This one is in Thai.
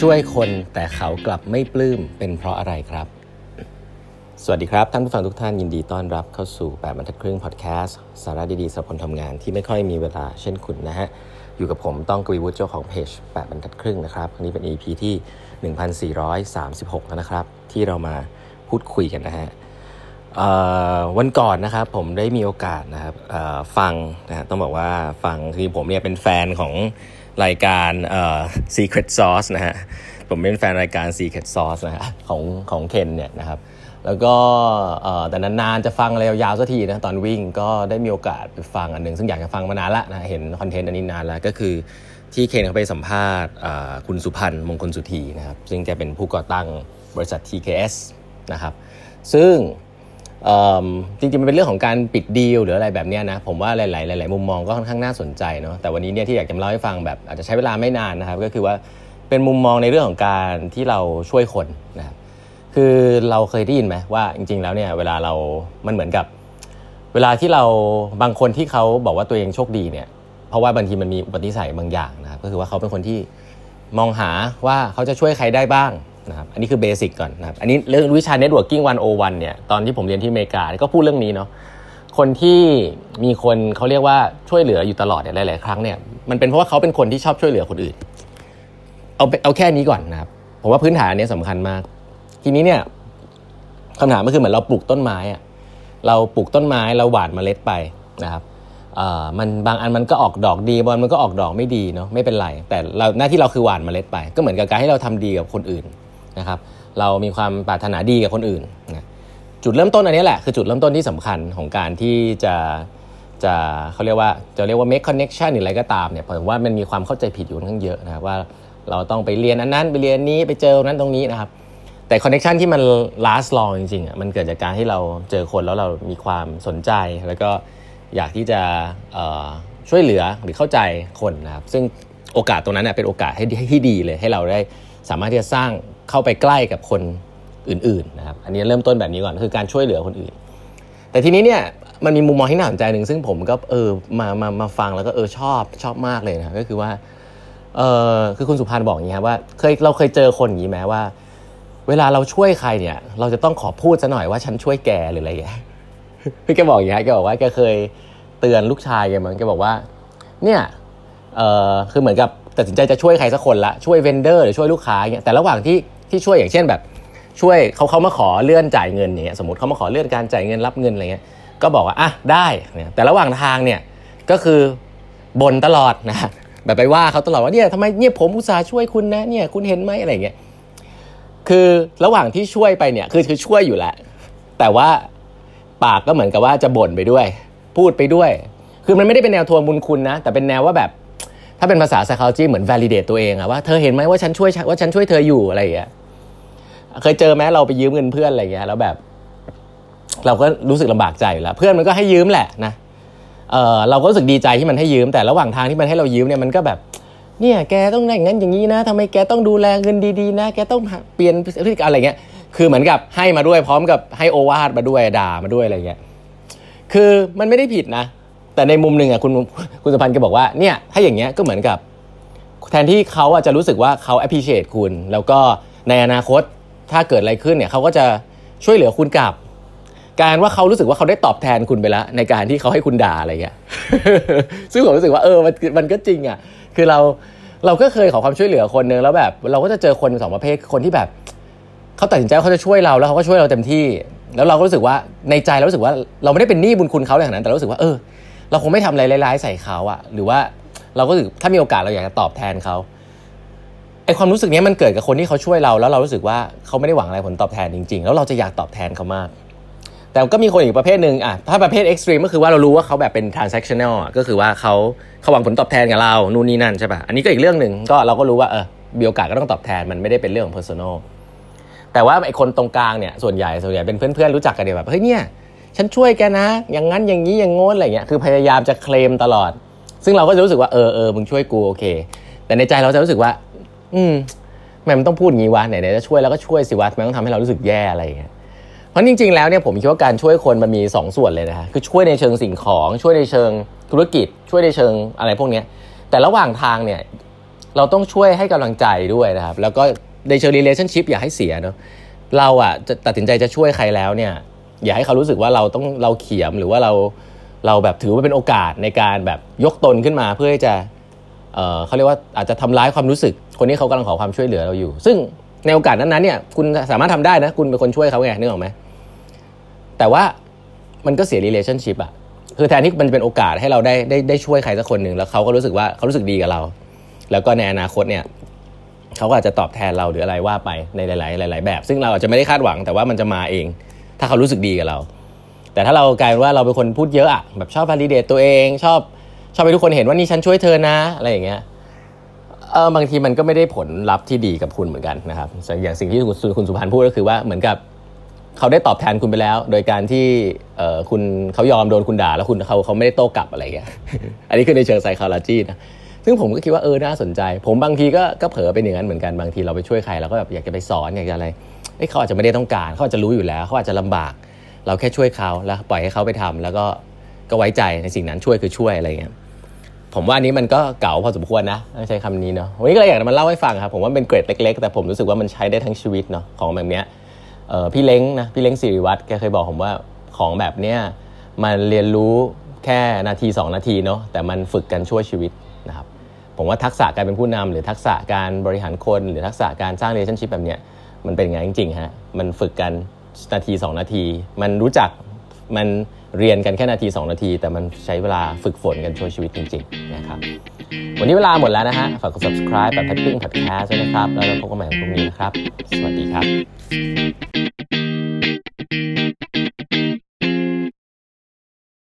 ช่วยคนแต่เขากลับไม่ปลื้มเป็นเพราะอะไรครับ สวัสดีครับ ท่านผู้ฟังทุกท่านยินดีต้อนรับเข้าสู่ 8บรรทัดครึ่งพอดแคสต์สาระดีๆสำหรับคนทำงานที่ไม่ค่อยมีเวลาเช่นคุณนะฮะ อยู่กับผมต้องกวีวุฒิเจ้าของเพจ8บรรทัดครึ่งนะครับอันนี้เป็น EP ที่ 1436 แล้วนะครับ ที่เรามาพูดคุยกันนะฮะวันก่อนนะครับผมได้มีโอกาสนะครับฟังนะฮะต้องบอกว่าฟังคือผมเนี่ยเป็นแฟนของ รายการเอ่อ Secret Sauce นะฮะ ผมเป็นแฟนรายการ Secret Sauce นะฮะของของเคนเนี่ยนะครับ แล้วก็แต่นานๆจะฟังอะไรยาวๆสักทีนะตอนวิ่งก็ได้มีโอกาสไปฟังอันหนึ่งซึ่งอยากจะฟังมานานละนะเห็นคอนเทนต์อันนี้นานแล้วก็คือที่เคนเขาไปสัมภาษณ์คุณสุพันธ์มงคลสุธีนะครับ ซึ่งแกเป็นผู้ก่อตั้งบริษัท TKS นะครับ ซึ่ง จริงๆมันเป็นเรื่องของการปิดดีลหรืออะไรแบบนี้นะผมว่าหลายๆหลายๆมุมมองก็ค่อนข้างน่าสนใจเนาะแต่วันนี้เนี่ยที่อยากจะเล่าให้ฟังแบบอาจจะใช้เวลาไม่นานนะครับ ก็คือว่าเป็นมุมมองในเรื่องของการที่เราช่วยคนนะครับคือเราเคยได้ยินไหมว่าจริง ๆ แล้วเนี่ยเวลาเรามันเหมือนกับ เวลาที่เราบางคนที่เขาบอกว่าตัวเองโชคดีเนี่ยเพราะว่าบางทีมันมีอุปนิสัยบางอย่างนะครับก็คือว่าเขาเป็นคนที่มองหาว่าเขาจะช่วยใครได้บ้าง นะครับอันนี้คือเบสิกก่อนนะครับอันนี้เรื่องวิชา Networking 101เนี่ยตอนที่ผมเรียนที่อเมริกาก็พูดเรื่องนี้เนาะคนที่มีคนเขาเรียกว่าช่วยเหลืออยู่ตลอดเนี่ยหลาย ๆ ครั้งเนี่ยมันเป็นเพราะว่าเขาเป็นคนที่ชอบช่วยเหลือคนอื่น เอาเอาแค่นี้ก่อนนะครับผมว่าพื้นฐานอันนี้สำคัญมาก ทีนี้เนี่ยคำถามก็คือเหมือนเราปลูกต้นไม้อะเราปลูกต้นไม้เราหว่านเมล็ดไปนะครับมันบางอันมันก็ออกดอกดีบางมันก็ออกดอกไม่ดีเนาะไม่เป็นไร แต่เราหน้าที่เราคือหว่านเมล็ดไป ก็เหมือนกับการให้เราทำดีกับคนอื่น นะครับเรามีความปรารถนาดีกับคนอื่นนะจุดเริ่มต้นอันนี้แหละคือจุดเริ่มต้นที่สำคัญของการที่จะจะเขาเรียกว่าจะเรียกว่า make connection หรืออะไรก็ตามเนี่ยผมว่ามันมีความเข้าใจผิดอยู่ค่อนข้างเยอะนะครับว่าเราต้องไปเรียนอันนั้นไปเรียนนี้ไปเจอนั้นตรงนี้นะครับแต่ connection ที่มัน last long จริงๆอะมันเกิดจากการที่เราเจอคนแล้วเรามีความสนใจ แล้วก็อยากที่จะช่วยเหลือหรือเข้าใจคนนะครับซึ่งโอกาสตรงนั้นเป็นโอกาสให้ที่ดีเลยให้เราได้สามารถที่จะสร้าง เข้าไปใกล้กับคนอื่นๆนะครับ อันนี้เริ่มต้นแบบนี้ก่อนคือการช่วยเหลือคนอื่น แต่ทีนี้เนี่ยมันมีมุมมองที่น่าสนใจหนึ่งซึ่งผมก็เออมามามาฟังแล้วก็เออชอบชอบมากเลยนะก็คือว่าเออคือคุณสุพานบอกอย่างนี้ครับว่าเคยเราเคยเจอคนอย่างนี้ไหมว่า เวลาเราช่วยใครเนี่ย เราจะต้องขอพูดซะหน่อยว่าฉันช่วยแกหรืออะไรอย่างเงี้ยพี่แกบอกอย่างนี้แกบอกว่าแกเคยเตือนลูกชายแกมันแกบอกว่า เนี่ยเออคือเหมือนกับตัดสินใจจะช่วยใครสักคนละช่วยเวนเดอร์หรือช่วยลูกค้าเงี้ยแต่ระหว่างที่ ที่ช่วยอย่างเช่นแบบ ช่วยเขาเขามาขอเลื่อนจ่ายเงินเนี่ยสมมติเขามาขอเลื่อนการจ่ายเงินรับเงินอะไรเงี้ยก็บอกว่าอะได้เนี่ยแต่ระหว่างทางเนี่ยก็คือบ่นตลอดนะแบบไปว่าเขาตลอดว่าเนี่ยทำไมเนี่ยผมอุตส่าห์ช่วยคุณนะเนี่ยคุณเห็นไหมอะไรเงี้ยคือระหว่างที่ช่วยไปเนี่ยคือคือช่วยอยู่แหละ แต่ว่าปากก็เหมือนกับว่าจะบ่นไปด้วย พูดไปด้วย คือมันไม่ได้เป็นแนวทวงบุญคุณนะ แต่เป็นแนวว่าแบบ ถ้าเป็นภาษา psychology เหมือน validate ตัวเองอะว่าเธอเห็นไหมว่าฉันช่วยว่าฉันช่วยเธออยู่อะไรอย่างเงี้ย เคยเจอไหมเราไปยืมเงินเพื่อนอะไรเงี้ยแล้วแบบ เราก็รู้สึกลำบากใจอยู่แล้ว เพื่อนมันก็ให้ยืมแหละนะเออเราก็รู้สึกดีใจที่มันให้ยืม แต่ระหว่างทางที่มันให้เรายืมเนี่ยมันก็แบบ เนี่ยแกต้องอย่างนั้นอย่างนี้นะทำไมแกต้องดูแลเงินดีๆนะ แกต้องเปลี่ยนพฤติกรรมอะไรเงี้ย คือเหมือนกับให้มาด้วยพร้อมกับให้โอวาทมาด้วยด่ามาด้วยอะไรเงี้ย คือมันไม่ได้ผิดนะ แต่ในมุมหนึ่งอะคุณคุณสุพันธ์ก็บอกว่าเนี่ยถ้าอย่างเงี้ยก็เหมือนกับ แทนที่เขาอาจจะรู้สึกว่าเขา appreciate คุณ แล้วก็ในอนาคต ถ้าเกิดอะไรขึ้นเนี่ยเขาก็จะช่วยเหลือคุณกลับ การว่าเขารู้สึกว่าเขาได้ตอบแทนคุณไปแล้ว ในการที่เขาให้คุณด่าอะไรเงี้ยซึ่งผมรู้สึกว่าเออมันมันก็จริงอะคือเราเราก็เคยขอความช่วยเหลือคนนึงแล้วแบบ เราก็จะเจอคนสองประเภทคนที่แบบเขาตัดสินใจเขาจะช่วยเราแล้วเขาก็ช่วยเราเต็มที่ แล้วเราก็รู้สึกว่าในใจเรารู้สึกว่าเราไม่ได้เป็นหนี้บุญคุณเขาเลยขนาดนั้นแต่รู้สึกว่าเออเราคงไม่ทำอะไรร้ายๆใส่เขาอะหรือว่าเราก็รู้สึกถ้ามีโอกาสเราอยากจะตอบแทนเขา ไอความรู้สึกนี้มันเกิดกับคนที่เขาช่วยเรา แล้วเรารู้สึกว่าเขาไม่ได้หวังอะไรผลตอบแทนจริง ๆ แล้วเราจะอยากตอบแทนเขามาก แต่ก็มีคนอีกประเภทหนึ่งอะถ้าประเภทเอ็กซ์ตรีมก็คือว่าเรารู้ว่าเขาแบบเป็น transactional ก็คือว่าเขาเขาหวังผลตอบแทนกับเรานู่นนี่นั่นใช่ป่ะอันนี้ก็อีกเรื่องหนึ่งก็เราก็รู้ว่าเออมีโอกาสก็ต้องตอบแทนมันไม่ได้เป็นเรื่องของ personal แต่ว่าไอคนตรงกลางเนี่ยส่วนใหญ่ส่วนใหญ่เป็นเพื่อนๆรู้จักกันเดียวแบบเฮ้ยเนี่ยฉันช่วยแกนะ อย่างนั้นอย่างนี้อย่างงน้นอะไรเงี้ยคือพยายามจะเคลมตลอด ซึ่งเราก็จะรู้สึกว่าเออเออมึงช่วยกูโอเค แต่ในใจเราจะรู้สึกว่า อืมแม่มันต้องพูดงี้วะไหนๆจะช่วยแล้วก็ช่วยสิวะมันต้องทำให้เรารู้สึกแย่อะไรเงี้ยเพราะจริง ๆ แล้วเนี่ยผมคิดว่าการช่วยคนมันมี2สส่วนเลยนะฮะคือช่วยในเชิงสิ่งของช่วยในเชิงธุรกิจ ช่วยในเชิงอะไรพวกนี้แต่ระหว่างทางเนี่ยเราต้องช่วยให้กำลังใจด้วยนะครับ แล้วก็ในเชิง relationship อย่าให้เสียเนาะเราอะจะตัดสินใจจะช่วยใครแล้วเนี่ย อย่าให้เขารู้สึกว่าเราต้องเราเขียมหรือว่าเราเราแบบถือว่าเป็นโอกาสในการแบบยกตนขึ้นมาเพื่อจะ เขาเรียกว่าอาจจะทำร้ายความรู้สึก คนที่เขากำลังขอความช่วยเหลือเราอยู่ ซึ่งในโอกาสนั้นๆเนี่ยคุณสามารถทำได้นะ คุณเป็นคนช่วยเขาไงนึกออกไหมแต่ว่ามันก็เสีย relationship อะคือแทนที่มันจะเป็นโอกาสให้เราได้ได้ได้ช่วยใครสักคนหนึ่งแล้วเขาก็รู้สึกว่าเขารู้สึกดีกับเรา แล้วก็ในอนาคตเนี่ยเขาก็อาจจะตอบแทนเราหรืออะไรว่าไปในหลาย ๆ หลาย ๆ แบบ ซึ่งเราอาจจะไม่ได้คาดหวังแต่ว่ามันจะมาเอง ถ้าเขารู้สึกดีกับเรา แต่ถ้าเรากลายเป็นว่าเราเป็นคนพูดเยอะอะแบบชอบ validate ตัวเองชอบ ชอบให้ทุกคนเห็นว่านี่ฉันช่วยเธอนะอะไรอย่างเงี้ยเออบางทีมันก็ไม่ได้ผลลัพธ์ที่ดีกับคุณเหมือนกันนะครับอย่างสิ่งที่คุณคณสุพันธ์พูดก็คือว่าเหมือนกับเขาได้ตอบแทนคุณไปแล้ว โดยการที่เออคุณเขายอมโดนคุณด่าแล้วคุณเขาเขาไม่ได้โต้กลับอะไรอย่างเงี้ยอันนี้คือในเชิงไซคลอจีนะซึ่งผมก็คิดว่าเออน่าสนใจ ผมบางทีก็ก็เผลอเป็นอย่างนั้นเหมือนกันบางทีเราไปช่วยใครเราก็แบบอยากจะไปสอนอยากจะอะไรเอ้ยเขาอาจจะไม่ได้ต้องการเขาอาจจะรู้อยู่แล้วเขาอาจจะลำบาก เราแค่ช่วยเขาแล้วปล่อยให้เขาไปทำแล้วก็ก็ไว้ใจในสิ่งนั้นช่วยคือช่วยอะไรเงี้ย ผมว่าอันนี้มันก็เก่าพอสมควรนะใช้คำนี้เนาะวันนี้ก็เลยอยากจะมาเล่าให้ฟังครับผมว่าเป็นเกรดเล็ก ๆ แต่ผมรู้สึกว่ามันใช้ได้ทั้งชีวิตเนาะของแบบเนี้ยพี่เล้งนะพี่เล้งสิริวัตรแกเคยบอกผมว่าของแบบเนี้ยมันเรียนรู้แค่นาที 2 นาทีเนาะแต่มันฝึกกันช่วยชีวิตนะครับผมว่าทักษะการเป็นผู้นำหรือทักษะการบริหารคน หรือทักษะการสร้าง relationship แบบเนี้ยมันเป็นอย่างจริงๆฮะมันฝึกกันนาที 2 นาที มันรู้จัก มันเรียนกันแค่นาที 2 นาที แต่มันใช้เวลาฝึกฝนกันช่วยชีวิตจริงๆนะครับวันนี้เวลาหมดแล้วนะฮะฝากกด subscribe แบบแพทติ้งพัดแคสด้วยนะครับ แล้วเราพบกันใหม่พรุ่งนี้นะครับ สวัสดีครับ